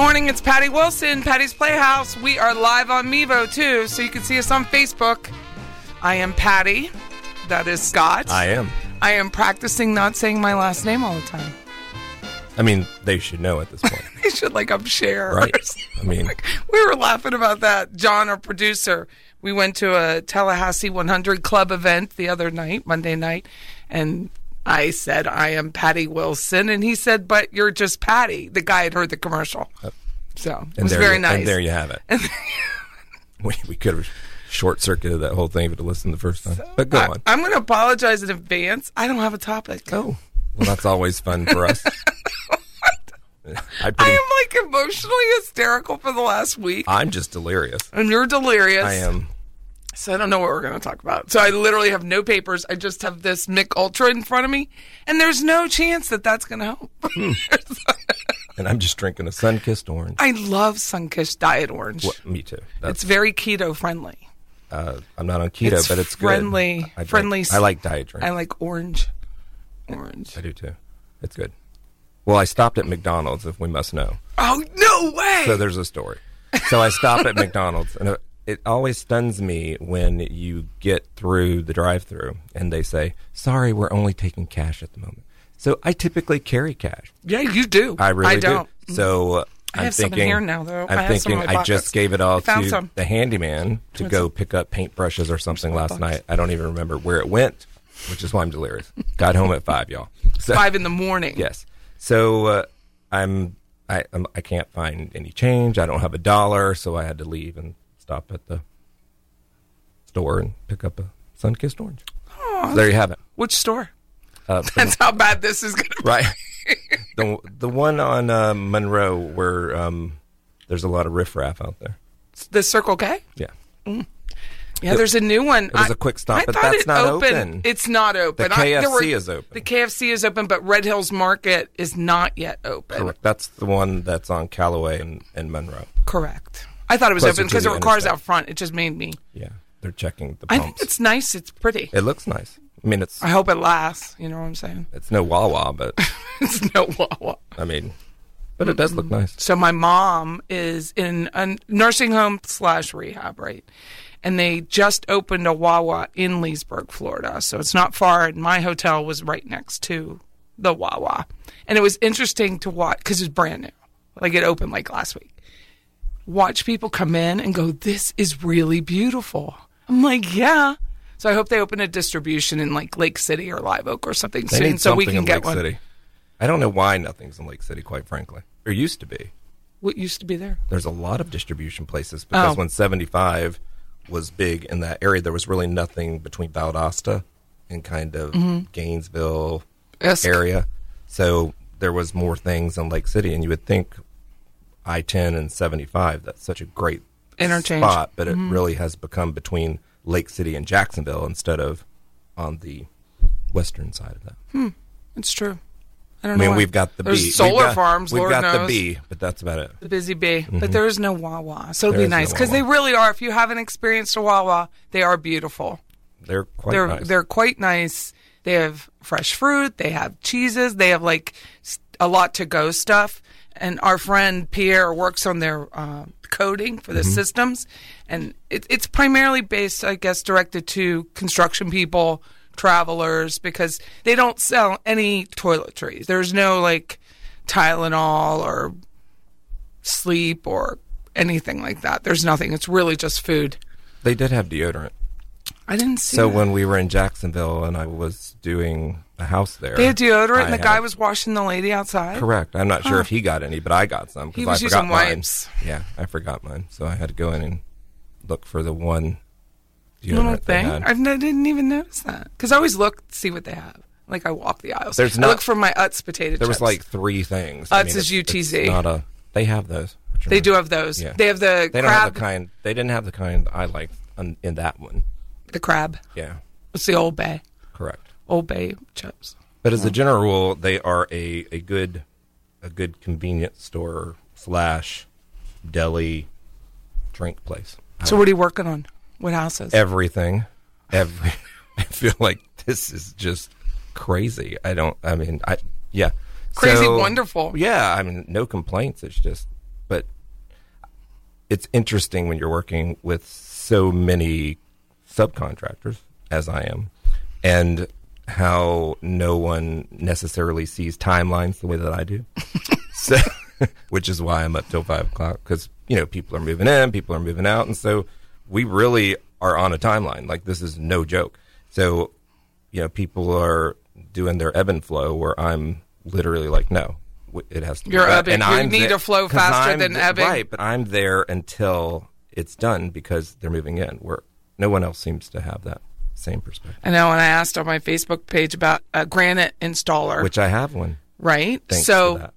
morning, it's Patty Wilson, Patty's Playhouse. We are live on Mevo too, so you can see us on Facebook. I am Patty. That is Scott. I am. I am practicing not saying my last name all the time. I mean, they should know at this point, They should like I'm or right? I mean, we were laughing about that. John, our producer, we went to a Tallahassee 100 Club event the other night, Monday night, and I said, I am Patty Wilson. And he said, but you're just Patty. The guy had heard the commercial. So it and was very you, nice. And there you have it. we we could have short circuited that whole thing if you'd listened the first time. But go I, on. I'm going to apologize in advance. I don't have a topic. Oh, well, that's always fun for us. I I am like emotionally hysterical for the last week. I'm just delirious. And you're delirious. I am. So I don't know what we're going to talk about. So I literally have no papers. I just have this Mich Ultra in front of me, and there's no chance that that's going to help. And I'm just drinking a Sunkist orange. I love Sunkist Diet Orange. What, me too. That's, It's very keto friendly. uh, I'm not on keto, it's but it's friendly- good. I friendly I like diet drink. I like orange. Orange. I do too. It's good. Well, I stopped at McDonald's, if we must know. Oh no way! So there's a story. So I stopped at McDonald's, and it, always stuns me when you get through the drive-through and they say, "Sorry, we're only taking cash at the moment." So I typically carry cash. yeah, you do. I really don't. do. So uh, I I'm have some in thinking, here now, though. I'm I some thinking I just gave it all to some. the handyman to go pick up paintbrushes or something last box? night. I don't even remember where it went, which is why I'm delirious. Got home at five, y'all. So, Five in the morning. Yes. So uh, I'm I I'm, I can't find any change. I don't have a dollar, so I had to leave and stop at the store and pick up a Sunkist orange. So there you have it. Which store? Uh, That's how bad this is going to be. right. the the one on uh, Monroe where um, there's a lot of riffraff out there. The Circle K? Yeah. Yeah, there's a new one. It was a quick stop, I but that's not open. It's not open. The I- there KFC is open. The KFC is open, but Red Hills Market is not yet open. Correct. That's the one that's on Callaway and, and Monroe. Correct. I thought it was open because the there were cars out front. It just made me. Yeah. They're checking the I think it's nice. It's pretty. it looks nice. I mean, it's I hope it lasts. You know what I'm saying? it's no Wawa, but it's no Wawa. I mean, but it does look mm-hmm. nice. So my mom is in a nursing home slash rehab, right? And they just opened a Wawa in Leesburg, Florida. So it's not far. And my hotel was right next to the Wawa. And it was interesting to watch because it's brand new. Like it opened like last week. Watch people come in and go, this is really beautiful. I'm like, yeah. So I hope they open a distribution in like Lake City or Live Oak or something They soon so we can in get Lake one. City. I don't know why nothing's in Lake City, quite frankly. There used to be. What used to be there? There's a lot of distribution places because Oh. when 75 was big in that area, there was really nothing between Valdosta and kind of Mm-hmm. Gainesville Yes. area. So there was more things in Lake City, and you would think I 10 and 75, that's such a great Interchange. Mm-hmm. spot, but it really has become between Lake City and Jacksonville instead of on the western side of that. It's true. I I don't mean, know. we've got the There's bee. We've solar got- farms. We've Lord got the knows. bee, but that's about it. the busy bee, but there is no Wawa, so it'd There be nice because they really are. If you haven't experienced a Wawa, they are beautiful. They're quite they're nice. they're quite nice. They have fresh fruit. They have cheeses. They have like a lot to go stuff. And our friend Pierre works on their uh, coding for the systems, and it, it's primarily based, I guess, directed to construction people, travelers, because they don't sell any toiletries. There's no like Tylenol or sleep or anything like that. There's nothing. It's really just food. They did have deodorant. I didn't see. So that. when we were in Jacksonville and I was doing a house there, They had deodorant, I and the had- guy was washing the lady outside. correct. I'm not sure if he got any, but I got some He was I forgot using mine. wipes. Yeah, I forgot mine, so I had to go in and look for the one Little thing. had. I've, didn't even notice that because I always look to see what they have. Like I walk the aisles. There's I look for my Utz potato chips. There was like three things. Utz is it's- UTZ. It's not a. They have those. They mean? do have those. Yeah. They have the They don't have the kind. They didn't have the kind I liked on, in that one. the crab. Yeah, It's the Old Bay. correct. Old Bay chips. But as a general rule, they are a, a good a good convenience store slash deli drink place. So what are you working on? What houses? Everything, every. I feel like this is just crazy. I don't. I mean, I yeah. Crazy So, wonderful. Yeah, I mean, no complaints. It's just, but it's interesting when you're working with so many subcontractors, as I am, and how no one necessarily sees timelines the way that I do. so, which is why I'm up till five o'clock because you know people are moving in, people are moving out, and so we really are on a timeline. Like this is no joke. So, you know, people are doing their ebb and flow where I'm literally like, no, it has to. be You're ebbing. You need to flow faster I'm than th- ebbing. Right, but I'm there until it's done because they're moving in. Where no one else seems to have that same perspective. I know. And I asked on my Facebook page about a granite installer. Which I have one. right. Thanks so that.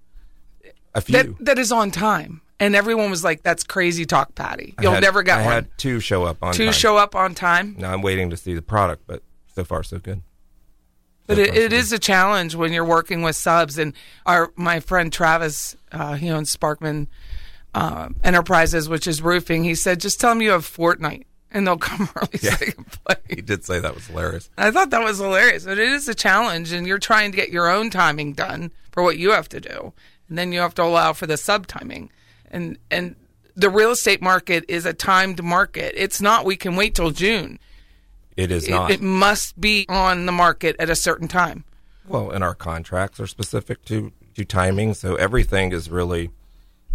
A few. that that is on time, and everyone was like, "That's crazy talk, Patty. You'll had- never get I one." had two show up on Two time. show up on time. Now I'm waiting to see the product, but so far so good. But it, it good. a challenge when you're working with subs. And our my friend Travis, uh, he owns Sparkman uh, Enterprises, which is roofing. He said, just tell them you have Fortnite, and they'll come early so they can play. He did say that was hilarious. I thought that was hilarious. But it is a challenge, and you're trying to get your own timing done for what you have to do, and then you have to allow for the sub timing, and and the real estate market is a timed market. It's not we can wait till June. It is It, not. it must be on the market at a certain time. Well, and our contracts are specific to to timing, so everything is really,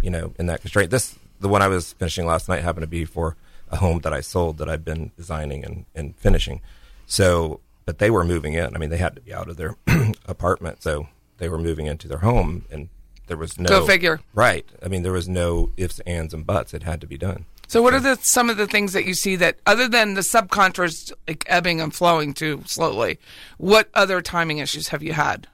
you know, in that constraint. This the one I was finishing last night happened to be for a home that I sold that I've been designing and, and finishing. So, but they were moving in. I mean, they had to be out of their apartment, so they were moving into their home, and there was no Go figure. Right. I mean, there was no ifs, ands, and buts. It had to be done. So, what are the some of the things that you see that, other than the subcontractors like ebbing and flowing too slowly, what other timing issues have you had?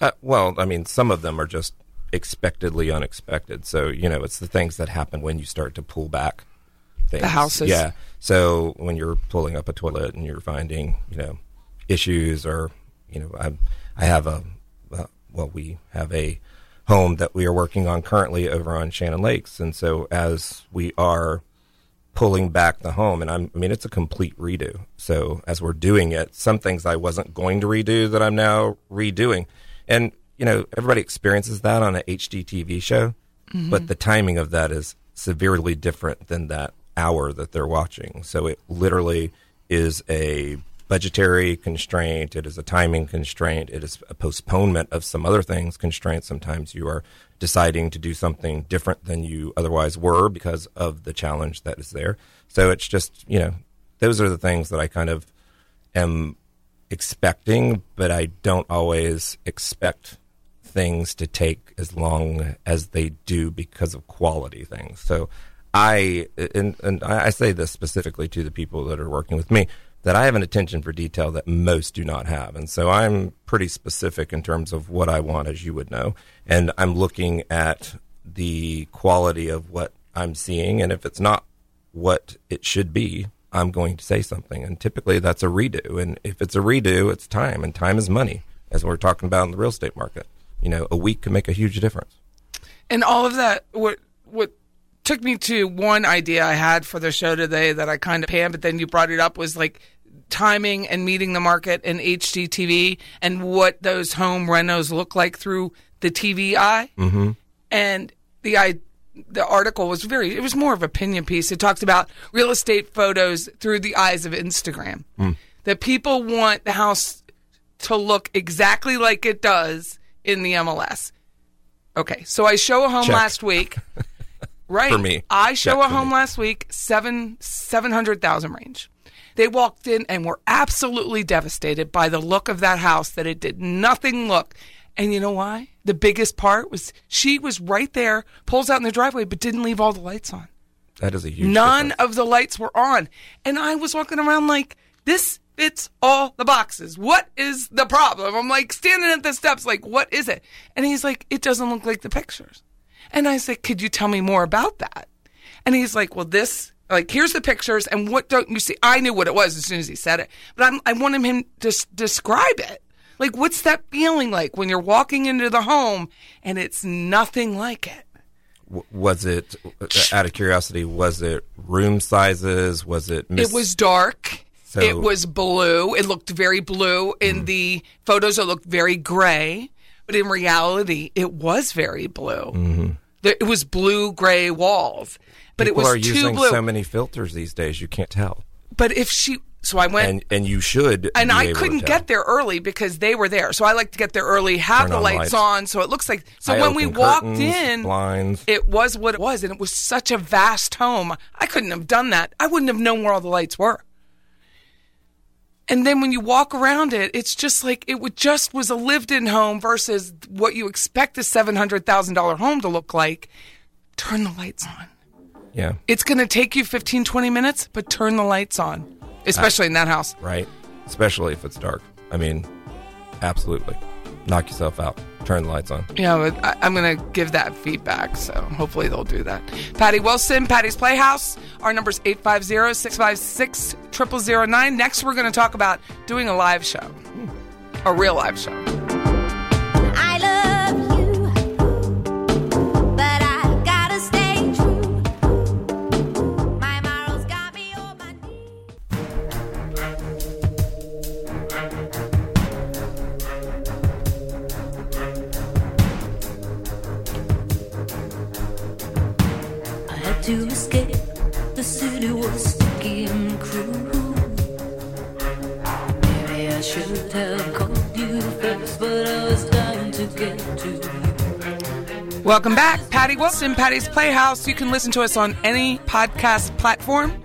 Uh, well, I mean, some of them are just expectedly unexpected. So, you know, it's the things that happen when you start to pull back things. The houses. Yeah. So when you're pulling up a toilet and you're finding, you know, issues or, you know, I, I have a, uh, well, we have a home that we are working on currently over on Shannon Lakes. And so as we are pulling back the home and I'm, I mean it's a complete redo. So as we're doing it, some things I wasn't going to redo that I'm now redoing. And you know, everybody experiences that on a HGTV show, but the timing of that is severely different than that hour that they're watching. So it literally is a budgetary constraint, it is a timing constraint, it is a postponement of some other things constraint. Sometimes you are deciding to do something different than you otherwise were because of the challenge that is there. So it's just, you know, those are the things that I kind of am expecting, but I don't always expect things to take as long as they do because of quality things. So I and, and I say this specifically to the people that are working with me that I have an attention for detail that most do not have. And so I'm pretty specific in terms of what I want as you would know. And I'm looking at the quality of what I'm seeing and if it's not what it should be, I'm going to say something. And typically that's a redo. And if it's a redo, it's time, and time is money, as we're talking about in the real estate market. You know, a week can make a huge difference. And all of that, what what took me to one idea I had for the show today that I kind of pan, but then you brought it up was like timing and meeting the market and HGTV and what those home renos look like through the TV eye. Mm-hmm. And the I the article was very it was more of an opinion piece. It talks about real estate photos through the eyes of Instagram. That people want the house to look exactly like it does in the MLS. Okay, so I show a home Check. last week. Right. For me. I show Check a home me. last week, seven seven hundred thousand range. They walked in and were absolutely devastated by the look of that house, that it did nothing look. And you know why? The biggest part was she was right there, pulls out in the driveway, but didn't leave all the lights on. That is a huge None difference. of the lights were on. And I was walking around like, this fits all the boxes. What is the problem? I'm like standing at the steps, like, what is it? And he's like, it doesn't look like the pictures. And I said, could you tell me more about that? And he's like, well, this, like, here's the pictures, and what don't you see? I knew what it was as soon as he said it, but I'm, I wanted him to s- describe it. Like, what's that feeling like when you're walking into the home and it's nothing like it? W- was it uh, out of curiosity? Was it room sizes? Was it? Mis- It was dark. So- Mm. it was blue. It looked very blue. In the photos, it looked very gray. But in reality, it was very blue. Mm-hmm. It was blue gray walls. But People it was are too using blue. so many filters these days. You can't tell, but if she, so I went. and and you should. and I couldn't get there early because they were there. So I like to get there early, have Turn the on lights, lights. on, so it looks like. So I when we walked curtains, in, blinds. it was what it was, and it was such a vast home. I couldn't have done that. I wouldn't have known where all the lights were. And then when you walk around it, it's just like it would just was a lived-in home versus what you expect a seven hundred thousand dollar home to look like. Turn the lights on. Yeah, It's going to take you 15, 20 minutes, but turn the lights on, especially in that house. right. Especially if it's dark. I mean, absolutely. Knock yourself out. Turn the lights on. Yeah, I, I'm going to give that feedback, so hopefully they'll do that. Patty Wilson, Patty's Playhouse. Our number's 850 656 0009. Next, we're going to talk about doing a live show, a real live show. To escape. The city was sticky and cruel. Maybe I should have called you first, but I was dying to get to you. Welcome back, Patty Wilson, Patty's Playhouse. You can listen to us on any podcast platform,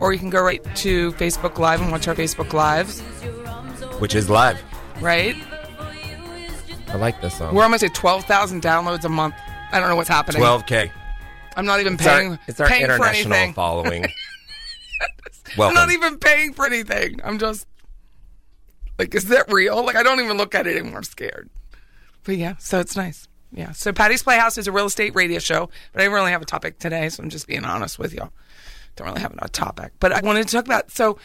or you can go right to Facebook Live and watch our Facebook Lives, Which is live. right? I like this song. We're almost at 12,000 downloads a month. I don't know what's happening. 12k. I'm not even It's paying, our, it's our paying for international following. I'm not even paying for anything. I'm just like, is that real? Like, I don't even look at it anymore. I'm scared. But yeah, so it's nice. Yeah. So Patty's Playhouse is a real estate radio show, but I didn't really have a topic today, so I'm just being honest with y'all. Don't really have a topic, but I wanted to talk about so.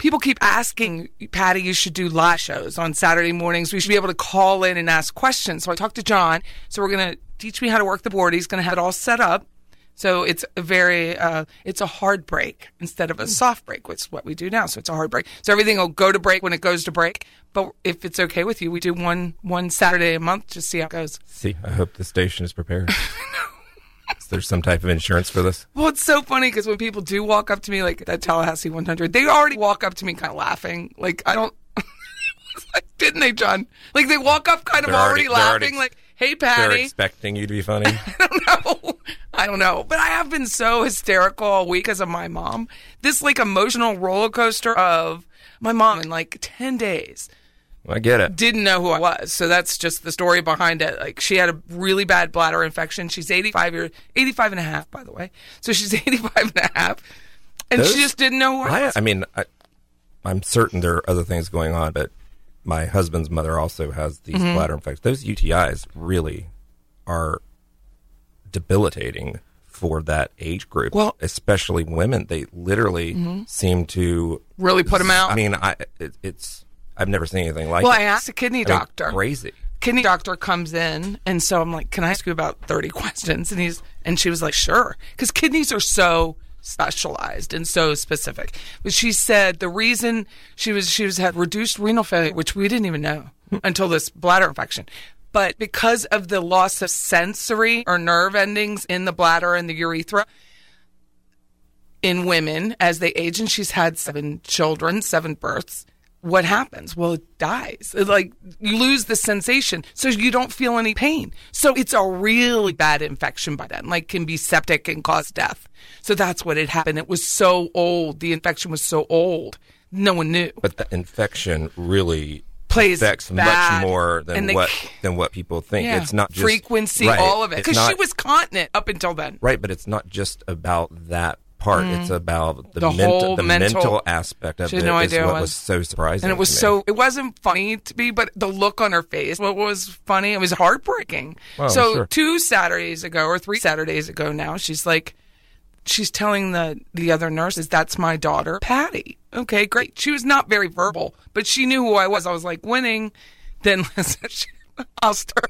People keep asking Patty, you should do live shows on Saturday mornings. We should be able to call in and ask questions. So I talked to John. So we're going to teach me how to work the board. He's going to have it all set up. So it's a very, uh, it's a hard break instead of a soft break, which is what we do now. So it's a hard break. So everything will go to break when it goes to break. But if it's okay with you, we do one one Saturday a month to see how it goes. See, I hope the station is prepared. is there some type of insurance for this? Well, it's so funny because when people do walk up to me, like at Tallahassee 100, they already walk up to me kind of laughing. Like, I don't, like, didn't they, John? Like, they walk up kind of They're already, already- they're already laughing, like, hey, They're Patty. expecting you to be funny. I don't know. I don't know. But I have been so hysterical all week because of my mom. This, like, emotional roller coaster of my mom in like 10 days I get it. didn't know who I was. So that's just the story behind it. Like she had a really bad bladder infection. She's 85 years, 85 and a half, by the way. So she's 85 and a half. And Those- she just didn't know who I I, was. I mean, I, I'm certain there are other things going on, but my husband's mother also has these Mm-hmm. bladder infections. Those UTIs really are debilitating for that age group. Well- Mm-hmm. especially women, they literally seem to Really put them out? I mean, I it, it's I've never seen anything like well, it. I asked a kidney I mean, doctor. crazy. kidney doctor comes in and so i'm like can i ask you about 30 questions and he's and she was like sure because kidneys are so specialized and so specific but she said the reason she was she was had reduced renal failure which we didn't even know hmm. until this bladder infection but because of the loss of sensory or nerve endings in the bladder and the urethra in women as they age and she's had seven children seven births what happens? Well it dies. It, like you lose the sensation so you don't feel any pain. So it's a really bad infection by then like can be septic and cause death. So that's what had happened. It was so old. The infection was so old. No one knew. But the infection really Plays affects bad. much more than what than what people think. yeah. It's not just frequency right, all of it because she was continent up until then. Right, but it's not just about that part. It's about the, Mm. The mental, whole the mental- mental, aspect of She it. had no is what what- was so surprising. and it was so it wasn't funny to me but the look on her face what was funny it was heartbreaking Oh, so sure. two saturdays ago or three saturdays ago now she's like she's telling the the other nurses that's my daughter patty okay great she was not very verbal but she knew who i was i was like winning then listen she lost her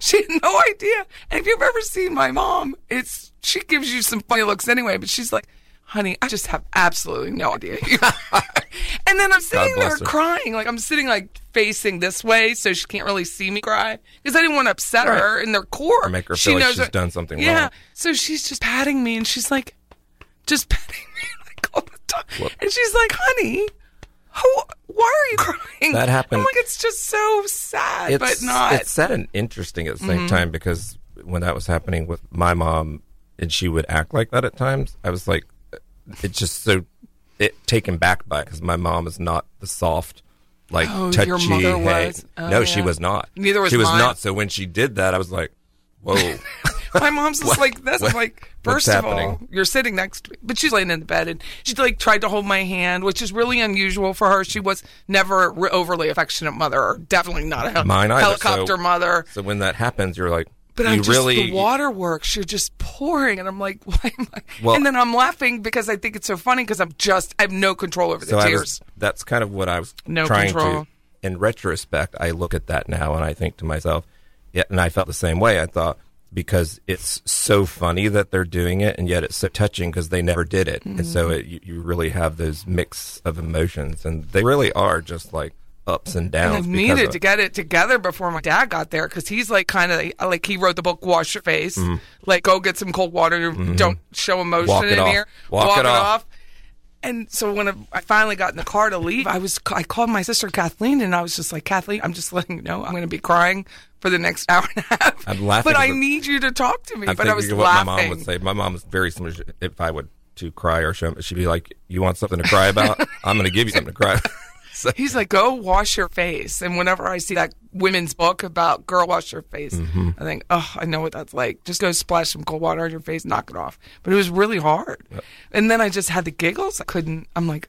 she had no idea. And if you've ever seen my mom it's she gives you some funny looks anyway but she's like honey i just have absolutely no idea who you are. And then i'm sitting there her. crying. Like i'm sitting like facing this way so she can't really see me cry because i didn't want to upset Right. her in their core. Or make her she feel like knows she's what- done something yeah. wrong. so she's just patting me and she's like just petting me like all the time. And she's like honey how, why are you crying That happened- i'm like it's just so sad it's, but not Mm-hmm. It's sad and interesting at the same time because when that was happening with my mom and she would act like that at times, I was like, it's just so it taken back by because my mom is not the soft. Like Oh, touchy, your mother hey. was? Oh, no, she was not. Neither was she was mine. not. So when she did that, I was like, "Whoa!" My mom's just like this. I'm what- like, first of all, you're sitting next to me, but she's laying in the bed and she like tried to hold my hand, which is really unusual for her. She was never a re- overly affectionate mother, or definitely not a Mine either. helicopter So- mother. So when that happens, you're like, But you I'm just really the waterworks. You're just pouring, and I'm like, why am I? Well- and then I'm laughing because I think it's so funny because I'm just I have no control over the so tears. was, that's kind of what I was No trying control. to. In retrospect, I look at that now and I think to myself, yeah, and I felt the same way. I thought because it's so funny that they're doing it, and yet it's so touching because they never did it, and so Mm-hmm. it, you, you really have those mix of emotions, and they really are just like ups and downs. And I've needed of- to get it together before my dad got there because he's like kind of like he wrote the book "Wash Your Face," like go get some cold water. Don't show emotion Mm-hmm. Walk it in off. here. Walk it off. And so when I finally got in the car to leave, I was I called my sister Kathleen and I was just like, Kathleen, I'm just letting you know I'm going to be crying for the next hour and a half. I'm laughing but I need you to talk to me. I'm but I was what laughing. my mom would say. My mom was very similar. If I would to cry or show, she'd be like, "You want something to cry about? I'm going to give you something to cry." so, He's like, go wash your face. And whenever I see that women's book about girl wash your face, Mm-hmm. I think, oh, I know what that's like. Just go splash some cold water on your face, knock it off. But it was really hard. And then I just had the giggles. I couldn't, I'm like,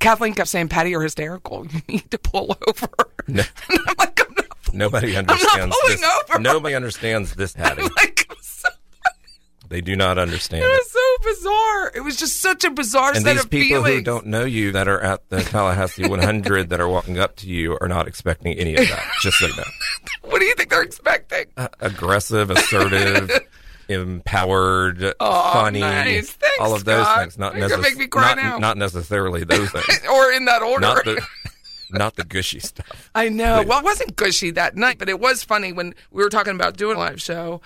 Kathleen kept saying, Patty, you're hysterical. You need to pull over. No. And I'm like, I'm nobody understands pulling this. over. Nobody understands this, Hattie. like, it was, so, They do not understand it was so bizarre. It was just such a bizarre And set these of people feelings. who don't know you that are at the Tallahassee 100 that are walking up to you are not expecting any of that. Just so you know. what do you think they're expecting? Uh, aggressive, assertive, empowered, Oh, funny, nice. Thanks, all of those Scott. things. Not You're make me cry not, now. not necessarily those things. or in that order. not the not the gushy stuff. I know. Please. Well, it wasn't gushy that night, but it was funny when we were talking about doing a live show,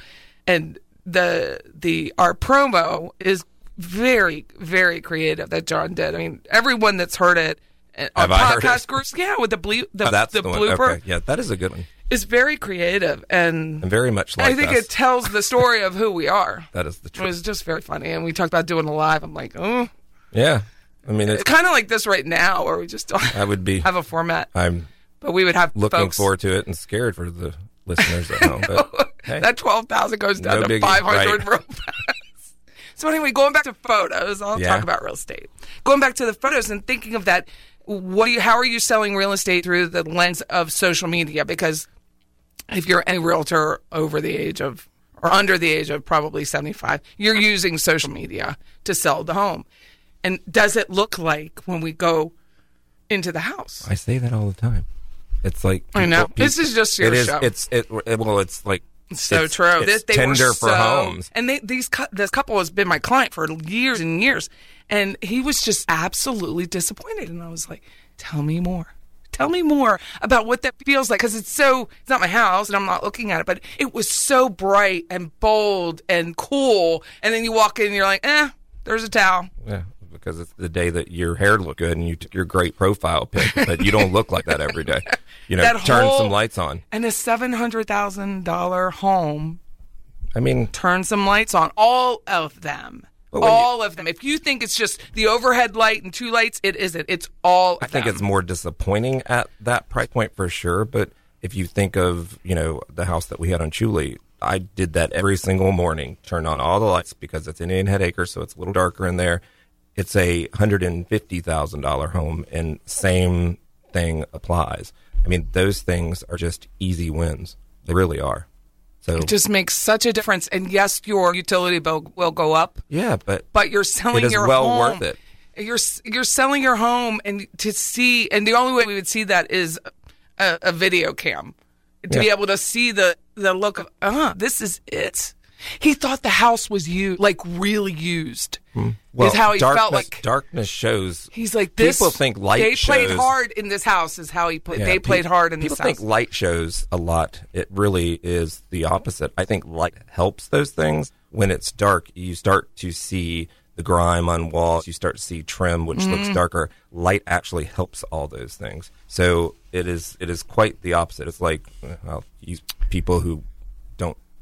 and the the our promo is very very creative that John did. I mean, everyone that's heard it. uh, On Have I heard podcast groups, yeah, with the ble- the, Oh, that's the, the, blooper Okay, yeah, that is a good one. is very creative, and And very much like I think us. it tells the story of who we are. that is the truth. It was just very funny, and we talked about doing a live. I'm like, oh, Yeah, I mean, it's it's, kind of like this right now, where we just don't I would be. have a format, I'm but we would have looking folks. forward to it and scared for the listeners at home. But hey, that twelve thousand goes down No to biggie, five hundred right. real fast. So anyway, going back to photos, I'll Yeah. talk about real estate. Going back to the photos and thinking of that, what you? How are you selling real estate through the lens of social media? Because if you're a realtor over the age of or under the age of probably 75, you're using social media to sell the home. And does it look like when we go into the house? I say that all the time. It's like I know. people- This is just your it is, show. It's it, it. Well, it's like so it's, true. It's This- they were tender for so- homes. and they, these this couple has been my client for years and years, and he was just absolutely disappointed. And I was like, "Tell me more." Tell me more about what that feels like because it's so, it's not my house and I'm not looking at it, but it was so bright and bold and cool. And then you walk in and you're like, eh, there's a towel. Yeah, because it's the day that your hair looked good and you took your great profile pic, but you don't look like that every day. You know, That turn whole- some lights on. And a $700,000 home I mean, turn some lights on. All of them. When you- all of them. If you think it's just the overhead light and two lights, it isn't. It's all I think them. it's more disappointing at that price point for sure. But if you think of, you know, the house that we had on Chuli, I did that every single morning, turn on all the lights because it's Indian Head Acre, so it's a little darker in there. It's a hundred and fifty thousand dollar home, and same thing applies. I mean, those things are just easy wins. They really are. So It just makes such a difference. And yes, your utility bill will go up, yeah, but but you're selling It is your well home. worth it. You're you're selling your home, and to see, and the only way we would see that is a, a video cam to be able to see the the look of, uh, this is it. He thought the house was used, like really used. Well, is how he darkness, felt like darkness shows. He's like this. People think light They played hard in this house. Is how he played. Yeah, they played hard in this house. people think light shows a lot. It really is the opposite. I think light helps those things. When it's dark, you start to see the grime on walls. You start to see trim, which Mm-hmm. looks darker. Light actually helps all those things. So it is it is quite the opposite. It's like well, you people who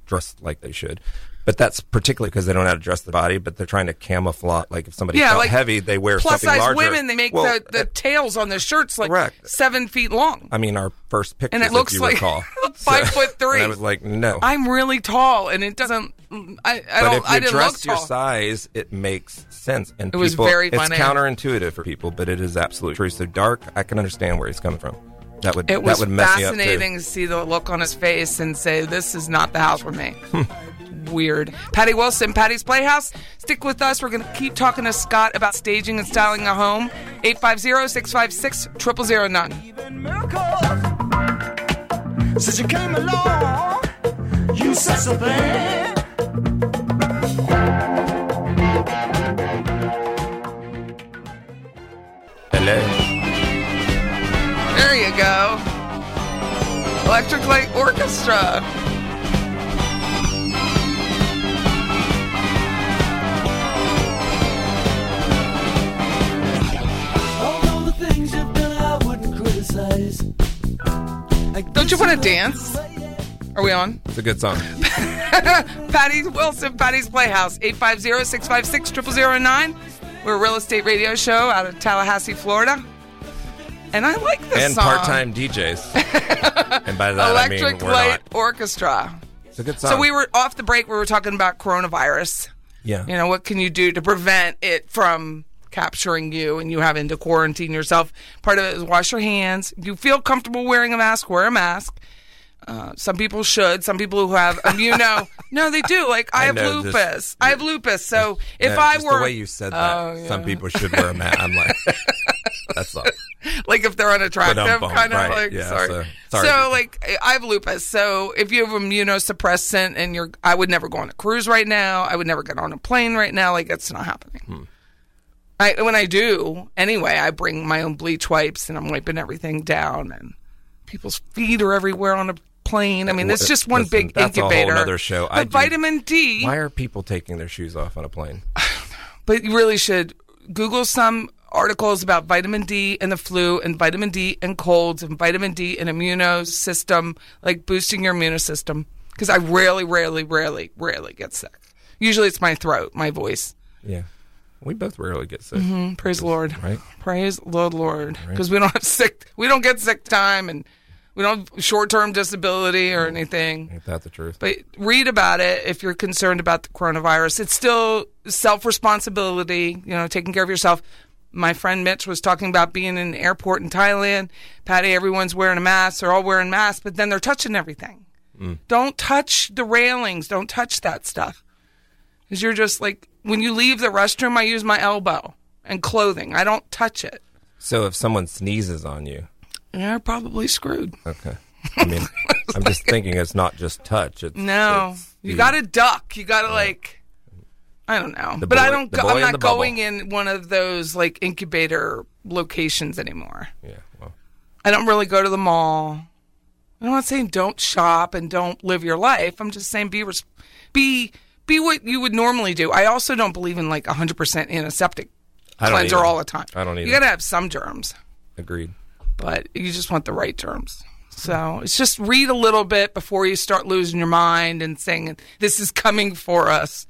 dress like they should. But that's particularly because they don't know how to dress the body, but they're trying to camouflage. Like if somebody yeah, like heavy, they wear plus something size larger. women. They make Well, the, the uh, tails on the shirts like Correct. seven feet long. I mean, our first picture, And it looks like five foot three. I was like, no. I'm really tall, and it doesn't. I, I but don't. if I you didn't look dress your size, it makes sense. And It was people, very It's counterintuitive for people, but it is absolutely true. So dark, I can understand where he's coming from. That would It was that would mess me up fascinating too. to see the look on his face and say, "This is not the house for me." Weird. Patty Wilson, Patty's Playhouse. Stick with us. We're going to keep talking to Scott about staging and styling a home. 850-656-0009. Since you came along, you said something. Go. Electric Light Orchestra. All the things you've done, I wouldn't criticize. Don't you want to dance? Are we on? It's a good song. Patty Wilson, Patty's Playhouse, 850-656-0009. We're a real estate radio show out of Tallahassee, Florida. And I like this and song. part-time DJs. and by that Electric I mean we're Light not. Orchestra. It's a good song. So we were off the break. We were talking about coronavirus. yeah. You know, what can you do to prevent it from capturing you and you having to quarantine yourself? Part of it is wash your hands. If you feel comfortable wearing a mask, wear a mask. Uh, some people should. Some people who have immuno, no, they do. Like I, I have know lupus. I have lupus. So if No, I were the way you said that, Oh, some people should wear a mask. I'm like, That's like if they're unattractive, kind of right, like yeah, sorry. so- So, like I have lupus. So if you have immunosuppressant and you're, I would never go on a cruise right now. I would never get on a plane right now. Like that's not happening. Hmm. I when I do anyway, I bring my own bleach wipes and I'm wiping everything down. And people's feet are everywhere on a plane. I mean, it's just one listen, big that's a whole incubator. nother show. But I do- vitamin D. Why are people taking their shoes off on a plane? But you really should Google some articles about vitamin D and the flu, and vitamin D and colds, and vitamin D and immune system, like boosting your immune system. Because I rarely, rarely, rarely, rarely get sick. Usually it's my throat, my voice. Yeah, we both rarely get sick. Mm, Praise the Lord. Right. Praise the Lord. Because we don't have sick, we don't get sick time, and we don't have short term disability or anything. Ain't that the truth? But read about it if you're concerned about the coronavirus. It's still self responsibility, you know, taking care of yourself. My friend Mitch was talking about being in an airport in Thailand. Patty, everyone's wearing a mask. They're all wearing masks, but then they're touching everything. Mm. Don't touch the railings. Don't touch that stuff. Because you're just like, when you leave the restroom, I use my elbow and clothing. I don't touch it. So if someone sneezes on you, You're probably screwed. okay. I mean, I'm just thinking it's not just touch. It's No, it's you the- got to duck. You got to like, I don't know, but I don't. Go, I'm not going in one of those like incubator locations anymore. Yeah. Well, I don't really go to the mall. I'm not saying don't shop and don't live your life. I'm just saying be res- be be what you would normally do. I also don't believe in like 100% antiseptic cleanser either. all the time. I don't either. You got to have some germs agreed. but you just want the right terms. So it's just read a little bit before you start losing your mind and saying this is coming for us.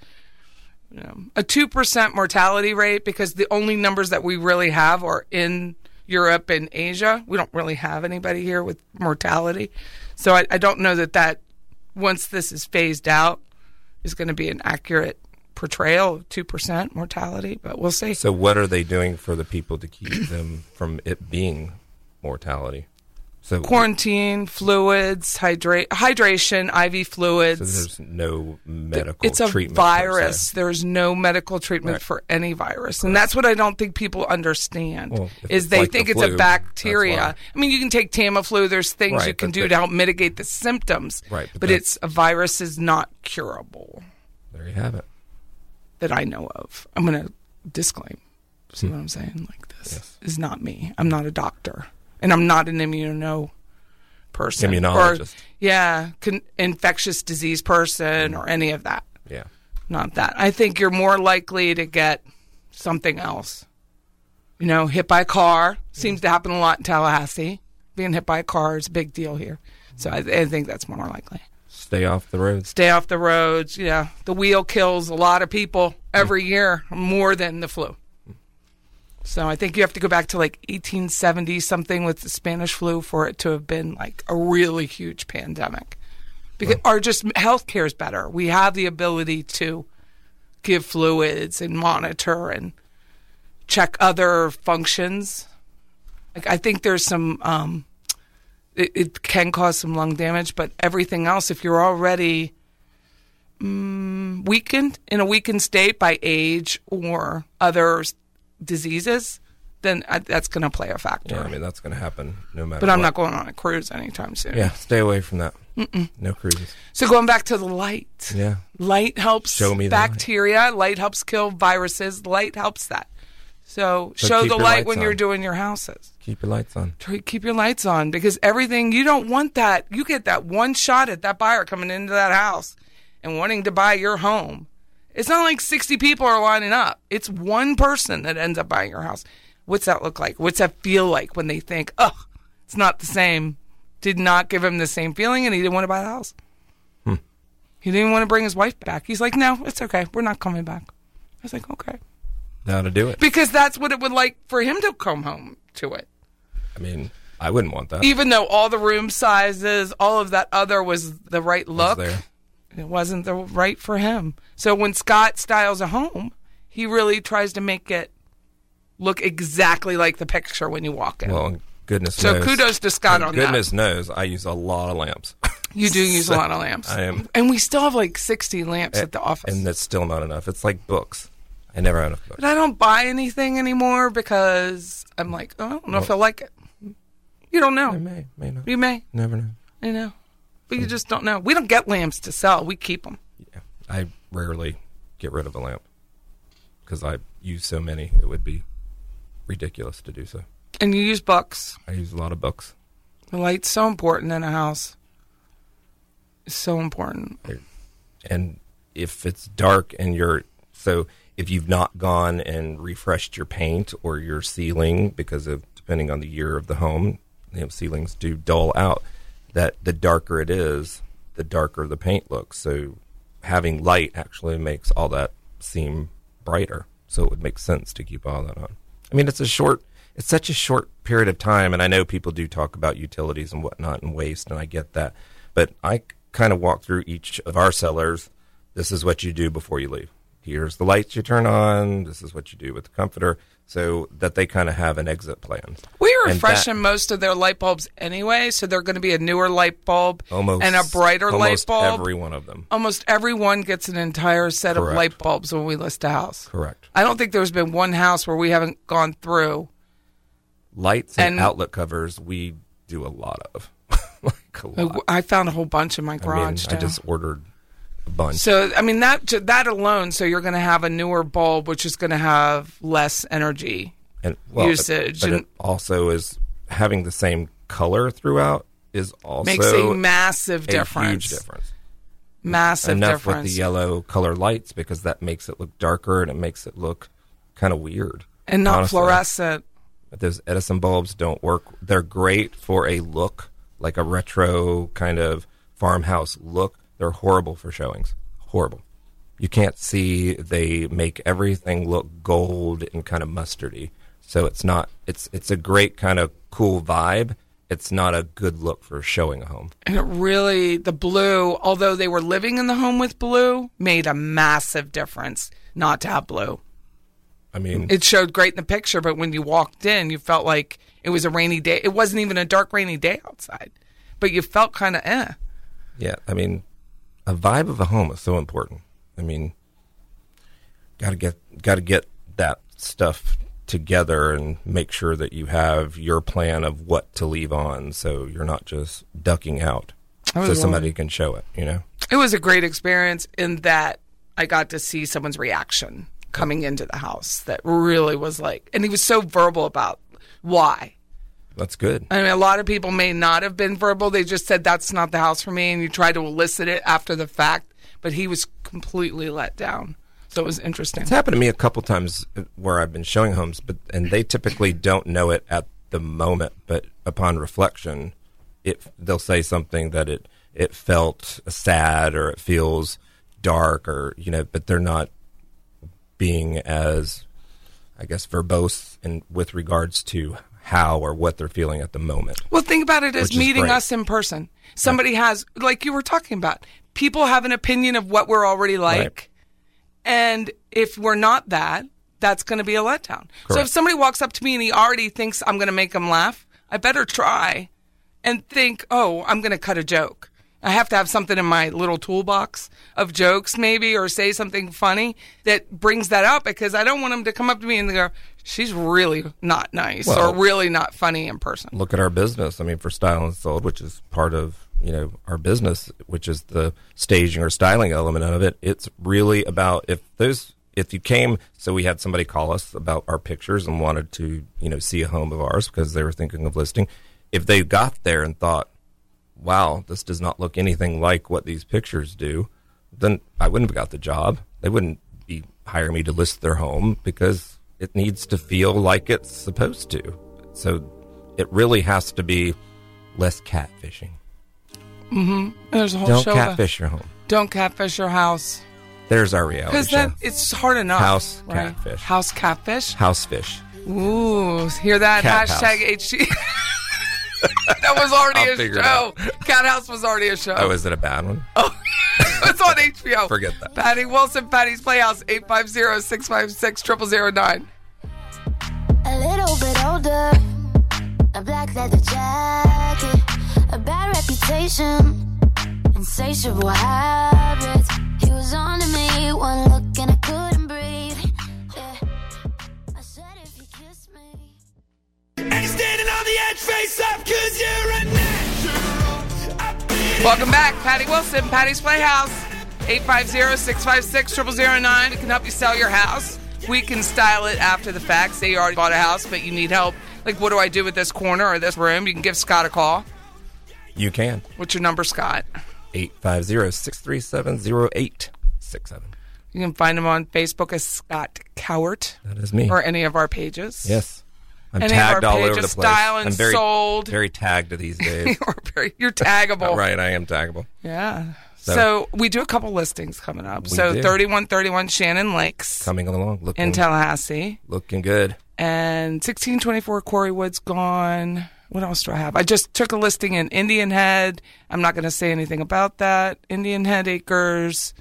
A two percent mortality rate because the only numbers that we really have are in Europe and Asia. We don't really have anybody here with mortality, so I, I don't know that that once this is phased out is going to be an accurate portrayal of two percent mortality. But we'll see. So what are they doing for the people to keep them from it being mortality? So quarantine, fluids, hydrate, hydration, IV fluids. So there's no medical it's a virus. There's no medical treatment Right. for any virus, and that's what I don't think people understand. Well, is they like the think it's flu, a bacteria. I mean, you can take Tamiflu. There's things Right, you can do the- to help mitigate the symptoms. Right, but but it's a virus is not curable There you have it. that I know of. I'm going to disclaim. See what I'm saying? Like this Hmm. Yes. is not me. I'm not a doctor, and I'm not an immuno person. Immunologist. Or, yeah, con- infectious disease person or any of that. Yeah. Not that. I think you're more likely to get something else. You know, hit by a car seems to happen a lot in Tallahassee. Being hit by a car is a big deal here. So I, I think that's more likely. Stay off the roads. Stay off the roads. Yeah. The wheel kills a lot of people every year, more than the flu. So I think you have to go back to like 1870 something with the Spanish flu for it to have been like a really huge pandemic. Because our just healthcare is better. We have the ability to give fluids and monitor and check other functions. Like I think there's some um, it, it can cause some lung damage, but everything else, if you're already mm, weakened in a weakened state by age or other diseases, then that's going to play a factor. Yeah, I mean that's going to happen no matter. but I'm what. not going on a cruise anytime soon. Yeah, stay away from that. No cruises. So going back to the light, Yeah. light helps Show me the light. bacteria. Light. helps kill viruses. Light helps that. So, So show the light when you're doing your houses. Keep your lights on. Keep your lights on because everything you don't want that you get that one shot at that buyer coming into that house and wanting to buy your home it's not like 60 people are lining up. It's one person that ends up buying your house. What's that look like? What's that feel like when they think oh it's not the same. Did not give him the same feeling and he didn't want to buy the house. Hmm. He didn't want to bring his wife back. He's like no it's okay. We're not coming back. I was like okay. Now to do it. because that's what it would like for him to come home to it. I mean, I wouldn't want that. even though all the room sizes, all of that other was the right look, there. It wasn't the right for him. So when Scott styles a home, he really tries to make it look exactly like the picture when you walk in. Well, goodness So knows. kudos to Scott and on that. goodness knows, I use a lot of lamps. you do use so a lot of lamps. I am- and we still have like 60 lamps at the office. and that's still not enough. It's like books. I never had enough books. But I don't buy anything anymore because I'm like, oh, I don't know if I like it. You don't know. I may, may not. You may. Never know. I know. But you just don't know. We don't get lamps to sell. We keep them. Yeah, I rarely get rid of a lamp because I use so many. It would be ridiculous to do so. And you use books. I use a lot of books. The light's so important in a house. It's so important. and if it's dark and you're so if you've not gone and refreshed your paint or your ceiling because of depending on the year of the home you know ceilings do dull out that the darker it is the darker the paint looks. So having light actually makes all that seem brighter. So it would make sense to keep all that on. I mean it's a short it's such a short period of time and i know people do talk about utilities and whatnot and waste and i get that. But i kind of walk through each of our sellers this is what you do before you leave. Here's the lights you turn on. This is what you do with the comforter so that they kind of have an exit plan refreshing that- most of their light bulbs anyway, so they're going to be a newer light bulb almost and a brighter light almost bulb. every one of them Almost everyone gets an entire set of light bulbs when we list a house. correct I don't think there's been one house where we haven't gone through. lights and, And- outlet covers we do a lot of like a lot. I found a whole bunch in my I mean, garage. I just ordered a bunch. So I mean that that alone. So you're going to have a newer bulb, which is going to have less energy. And well, usage but and- it also is having the same color throughout is also Makes a massive a difference. huge difference. Massive Enough difference. with the yellow color lights because that makes it look darker and it makes it look kind of weird and not honestly. fluorescent. But those Edison bulbs don't work. They're great for a look, like a retro kind of farmhouse look. They're horrible for showings. Horrible. You can't see. They make everything look gold and kind of mustardy. So it's not. It's it's a great kind of cool vibe. It's not a good look for showing a home. And it really, the blue, although they were living in the home with blue, made a massive difference not to have blue. I mean, It showed great in the picture, but when you walked in, you felt like it was a rainy day. It wasn't even a dark, rainy day outside, but you felt kind of eh. Yeah, I mean, a vibe of a home is so important. I mean, got to get got to get that stuff together and make sure that you have your plan of what to leave on, so you're not just ducking out, so was somebody can show it. You know, It was a great experience in that I got to see someone's reaction coming into the house that really was like, and he was so verbal about why. that's good. I mean, a lot of people may not have been verbal. They just said, that's not the house for me. And you try to elicit it after the fact, but he was completely let down. So it was interesting. It's happened to me a couple times where I've been showing homes, but and they typically don't know it at the moment, but upon reflection, it they'll say something that it it felt sad or it feels dark or you know, but they're not being as I guess verbose in with regards to how or what they're feeling at the moment. Well, think about it as meeting us in person. Somebody has, like you were talking about, people have an opinion of what we're already like. Right. And if we're not that, that's going to be a letdown. So if somebody walks up to me and he already thinks I'm going to make him laugh, I better try and think, oh, I'm going to cut a joke. I have to have something in my little toolbox of jokes, maybe, or say something funny that brings that up because I don't want them to come up to me and go, she's really not nice Well- or really not funny in person. look at our business. I mean, for Style and Sold, which is part of you know our business, which is the staging or styling element of it. It's really about if those if you came. So we had somebody call us about our pictures and wanted to you know see a home of ours because they were thinking of listing. If they got there and thought, "Wow, this does not look anything like what these pictures do," then I wouldn't have got the job. They wouldn't be hire me to list their home because it needs to feel like it's supposed to. So it really has to be less catfishing. Mm-hmm. There's a whole Don't show. catfish your home. Don't catfish your house There's our reality because show. that it's hard enough. House right? catfish. House catfish. House fish. Ooh, hear that? Cat Hashtag HG. that was already I'll a show. Cat House was already a show. Oh, is it a bad one? Oh, it's on HBO. Forget that. Patty Wilson, Patty's Playhouse, 850-656-0009. A little bit older, a black leather jacket, a bad reputation, insatiable habits. He was on to me, one look and I couldn't breathe. Yeah. I said if you kiss me. And standing on the edge, face up, cause you're a natural. Welcome back, Patty Wilson, Patty's Playhouse. 850 656 0009. It can help you sell your house. We can style it after the fact. Say you already bought a house, but you need help. Like, what do I do with this corner or this room? You can give Scott a call. You can. What's your number, Scott? 850-637-0867. You can find him on Facebook as Scott Cowart That is me. or any of our pages. Yes. I'm Any of tagged our all over the pages, place. style and I'm very, sold. very tagged these days. Or very- You're taggable. right, I am taggable. Yeah. So, So- we do a couple listings coming up. So do. 3131 Shannon Lakes Coming along, looking, in Tallahassee. looking good. and 1624 Quarry Woods gone. What else do I have? I just took a listing in Indian Head. I'm not going to say anything about that. Indian Head Acres.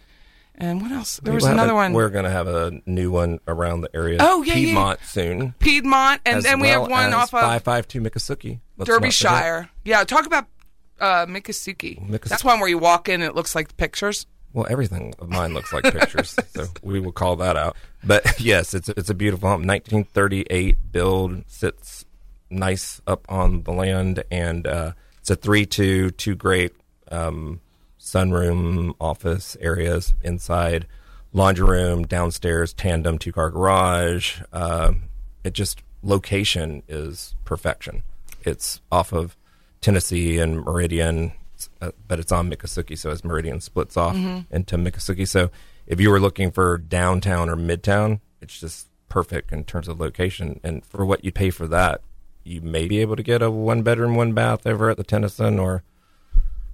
And what else? There was We'll another a- one. We're going to have a new one around the area. Oh, yeah, yeah. Piedmont soon. Piedmont. And then we have one off of 552 Miccosukee. Let's. Derbyshire. Yeah, talk about uh, Miccosukee. Miccos- That's one where you walk in and it looks like the pictures. Well, everything of mine looks like pictures, so we will call that out. But yes, it's it's a beautiful home. 1938 build, sits nice up on the land, and uh, it's a three-two, two great um, sunroom office areas inside, laundry room downstairs, tandem two-car garage. Um it just location is perfection. It's off of Tennessee and Meridian, uh, but it's on Miccosukee, so as Meridian splits off into Miccosukee. So if you were looking for downtown or midtown, it's just perfect in terms of location. And for what you pay for that, you may be able to get a one bedroom, one bath over at the Tennyson or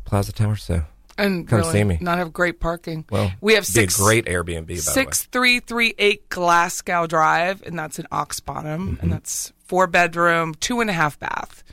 Plaza Tower. So And Come really see me. not have great parking. well, we have six a great Airbnb. Six three three eight Glasgow Drive, and that's in Ox Bottom, Mm-hmm. and that's four bedroom, two and a half bath,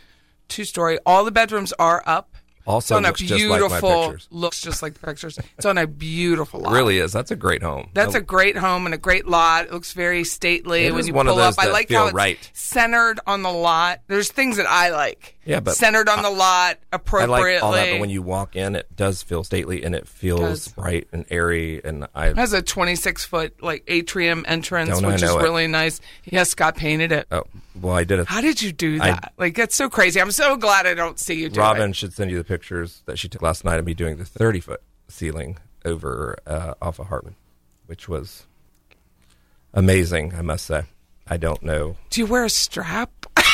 two story. All the bedrooms are up. Also it's on a looks just like my beautiful. pictures. looks just like the pictures. It's on a beautiful lot. really is. That's a great home. That's I- a great home and a great lot. It looks very stately It when is you one of pull up. those I that like feel how it's right. centered on the lot. There's things that I like. Yeah, but centered on the lot I appropriately. like all that, but when you walk in, it does feel stately and it feels does. bright and airy. And I, It has a 26 foot like atrium entrance, Don't I which is know it. really nice. Yes, Scott painted it. oh, well, I did it. How did you do I- that? like that's so crazy. I'm so glad I don't see you do Robin it. should send you the pictures that she took last night of me doing the 30 foot ceiling over uh, off of Hartman, which was amazing, I must say. I don't know. Do you wear a strap? Come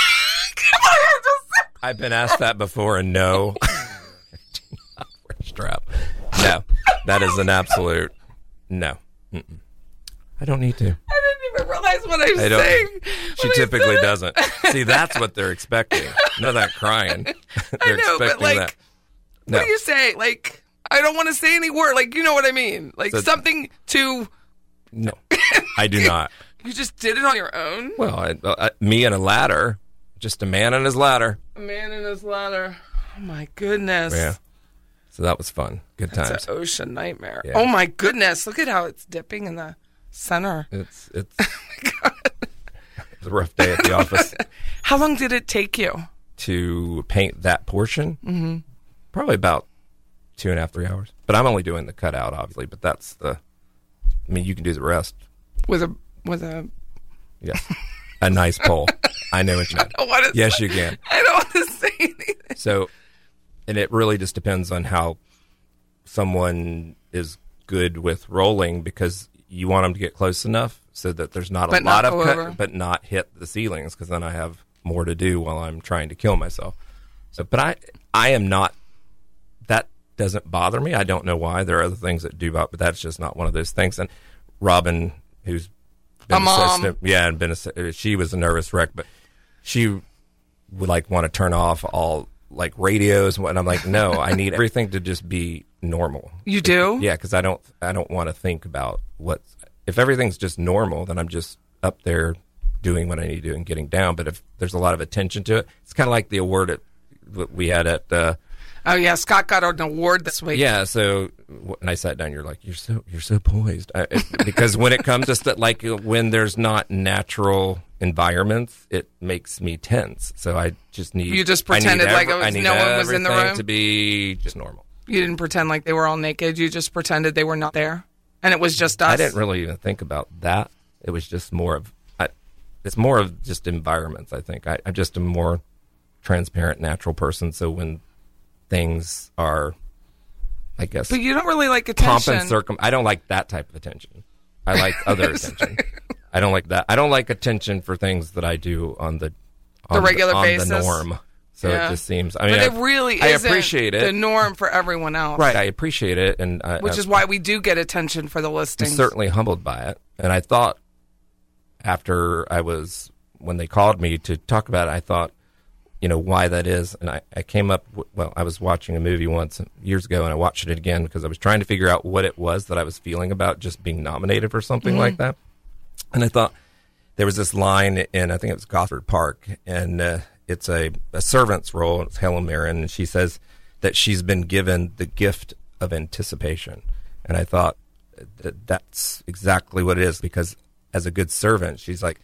on, just- I've been asked that before, and no, I do not wear a strap. No, that is an absolute no. Mm-mm. I don't need to. Realize what I was I don't- saying. She typically doesn't. See, that's what they're expecting. Of that crying. I they're know, but expecting like, that. what No. do you say? Like, I don't want to say any word. Like, you know what I mean? Like So- something to. No, I do not. You just did it on your own. Well, I, I, me and a ladder, just a man and his ladder. A man in his ladder. Oh my goodness. Yeah. So that was fun. Good It's times. an ocean nightmare. Yeah. Oh my goodness! Look at how it's dipping in the center. It's it's. it was a rough day at the office How long did it take you? to paint that portion. Mm-hmm. Probably about two and a half, three hours. But I'm only doing the cutout, obviously. But that's the. I mean, you can do the rest. With a with a. Yes. a nice pole. I know what you mean. I don't want to. Yes, you can. I don't want to say anything. So, and it really just depends on how someone is good with rolling because you want them to get close enough so that there's not a But lot not of cut, but not hit the ceilings because then I have more to do while I'm trying to kill myself. So, but I, I am not. That doesn't bother me. I don't know why. There are other things that do bother, but that's just not one of those things. And Robin, who's been A mom. assistant- yeah, and been a, she was a nervous wreck, but she would like want to turn off all like radios and what- and I'm like, no, I need everything to just be normal. You do? Yeah, because I don't I don't want to think about what if everything's just normal, then I'm just up there doing what I need to do and getting down. But if there's a lot of attention to it, it's kind of like the award that we had at uh, Oh yeah, Scott got an award this week. yeah. So when I sat down, you're like, you're so you're so poised I, it, because when it comes to st- like when there's not natural environments, it makes me tense. So I just need You just pretended like it was- no one was in the room? to be just normal. You didn't pretend like they were all naked. You just pretended they were not there, and it was just us. I didn't really even think about that. It was just more of, I, it's more of just environments. I think I, I just a more transparent, natural person. So when things are, I guess, But you don't really like attention. pomp and circum. I don't like that type of attention. I like other attention. I don't like that. I don't like attention for things that I do on the on The regular on basis. the norm. So Yeah. it just seems. I mean, but it really I isn't appreciate it. the norm for everyone else. right, I appreciate it, and I, Which I, is why we do get attention for the listing. I'm certainly humbled by it. And I thought after I was when they called me to talk about it, I thought, you know, why that is. And I, I came up. w- Well, I was watching a movie once years ago, and I watched it again because I was trying to figure out what it was that I was feeling about just being nominated for something like that. And I thought there was this line in I think it was Gosford Park, and uh, it's a, a servant's role. It's Helen Mirren, and she says that she's been given the gift of anticipation. And I thought that that's exactly what it is because as a good servant, she's like,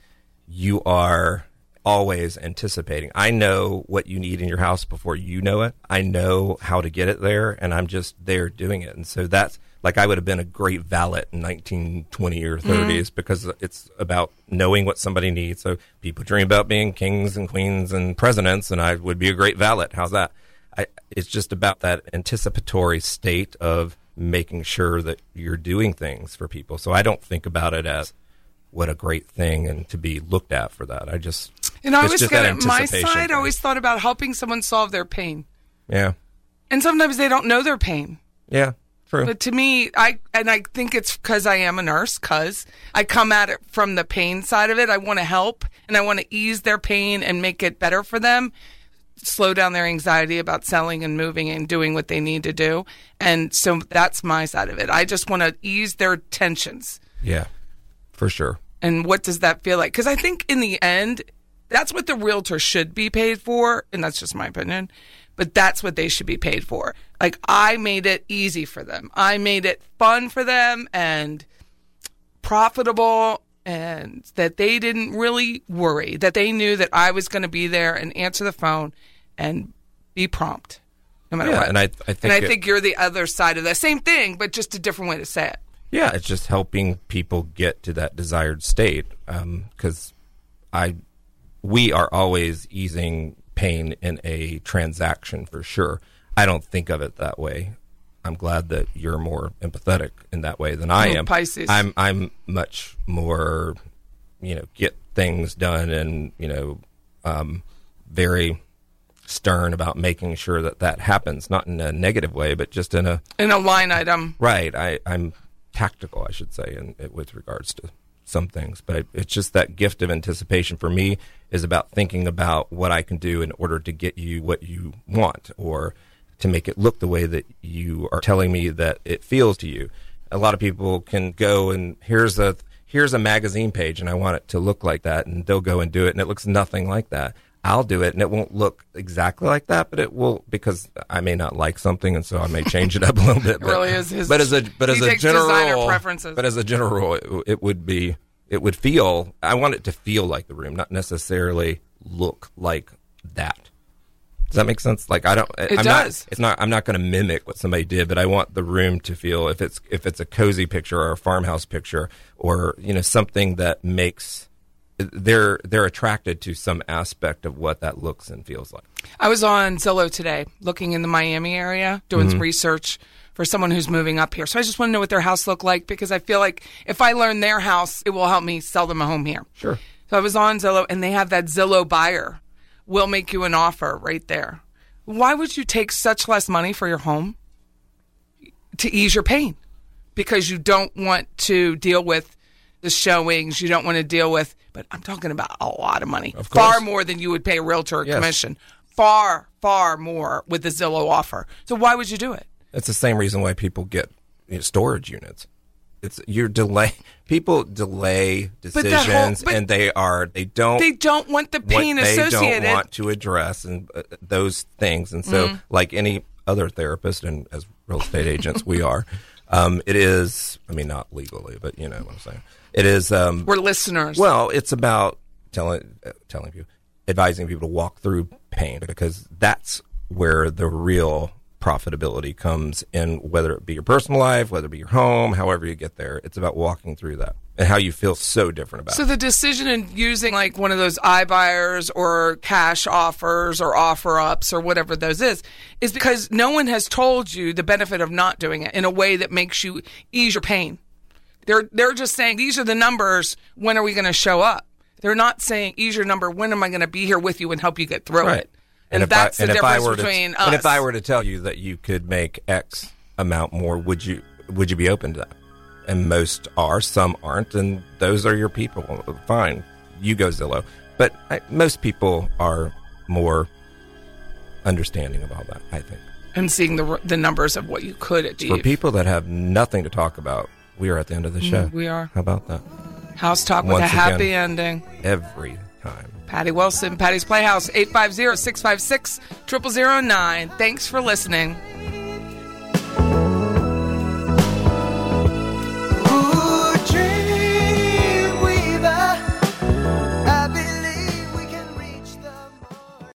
you are always anticipating. I know what you need in your house before you know it. I know how to get it there, and I'm just there doing it. And so that's like I would have been a great valet in 1920 or 30s mm. because it's about knowing what somebody needs. So people dream about being kings and queens and presidents, and I would be a great valet. How's that? I, it's just about that anticipatory state of making sure that you're doing things for people. So I don't think about it as what a great thing and to be looked at for that. I just and I always just get that. My side thing. always thought about helping someone solve their pain. yeah And sometimes they don't know their pain. yeah true But to me, I and I think it's because I am a nurse. Because I come at it from the pain side of it. I want to help and I want to ease their pain and make it better for them. Slow down their anxiety about selling and moving and doing what they need to do. And so that's my side of it. I just want to ease their tensions. yeah for sure And what does that feel like? Because I think in the end, that's what the realtor should be paid for. And that's just my opinion. But that's what they should be paid for. Like, I made it easy for them. I made it fun for them and profitable, and that they didn't really worry, that they knew that I was going to be there and answer the phone and be prompt. No matter Yeah, what. and I- I think and I it- think you're the other side of that. same thing, but just a different way to say it. yeah it's just helping people get to that desired state um, because i we are always easing pain in a transaction for sure i don't think of it that way i'm glad that you're more empathetic in that way than i am Pisces. i'm i'm much more you know get things done and you know um very stern about making sure that that happens not in a negative way but just in a In a line item. Right. I, I'm tactical, I should say, in, in- with regards to some things. But it's just that gift of anticipation for me is about thinking about what I can do in order to get you what you want or to make it look the way that you are telling me that it feels to you. A lot of people can go and here's a here's a magazine page and I want it to look like that and they'll go and do it and it looks nothing like that. I'll do it and it won't look exactly like that, but it will because I may not like something and so I may change it up a little bit. But, really is his- but as a but as a general rule, preferences. but as a general it, it would be it would feel. I want it to feel like the room, not necessarily look like that. Does that make sense? Like I don't. It I'm does. Not, it's not. I'm not going to mimic what somebody did, but I want the room to feel if it's if it's a cozy picture or a farmhouse picture or you know something that makes they're they're attracted to some aspect of what that looks and feels like. I was on Zillow today looking in the Miami area, doing Mm-hmm. some research for someone who's moving up here. So I just want to know what their house looked like because I feel like if I learn their house, it will help me sell them a home here. Sure. So I was on Zillow and they have that Zillow buyer will make you an offer right there. Why would you take such less money for your home to ease your pain? Because you don't want to deal with the showings, you don't want to deal with, but I'm talking about a lot of money. Of Far more than you would pay a realtor a Yes. commission. Far, far more with the Zillow offer. So why would you do it? It's the same reason why people get you know, storage units. It's you're delay. People delay that whole- decisions, and they are they don't They don't want the what pain they associated. don't want to address and uh, those things. And so, Mm-hmm. like any other therapist and as real estate agents, we are. Um, it is. I mean, not legally, but you know what I'm saying. It is. Um, We're listeners. well, it's about telling uh, telling people, advising people to walk through pain because that's where the real profitability comes in whether it be your personal life, whether it be your home, however you get there. It's about walking through that and how you feel so different about So it. So the decision in using like one of those iBuyers or cash offers or offer ups or whatever those is, is because no one has told you the benefit of not doing it in a way that makes you ease your pain. They're they're just saying these are the numbers. When are we going to show up? They're not saying ease your number. When am I going to be here with you and help you get through it? And, if that's I, the I difference were between to, us. And if I were to tell you that you could make X amount more, would you would you be open to that? And most are, some aren't, and those are your people. Fine, you go Zillow, but I, most people are more understanding of all that. I think and seeing the the numbers of what you could achieve. for people that have nothing to talk about, we are at the end of the show. Mm, we are. How about that? House talk with a happy again. ending. Every time. Patty Wilson, Patty's Playhouse, 850 656 0009. Thanks for listening.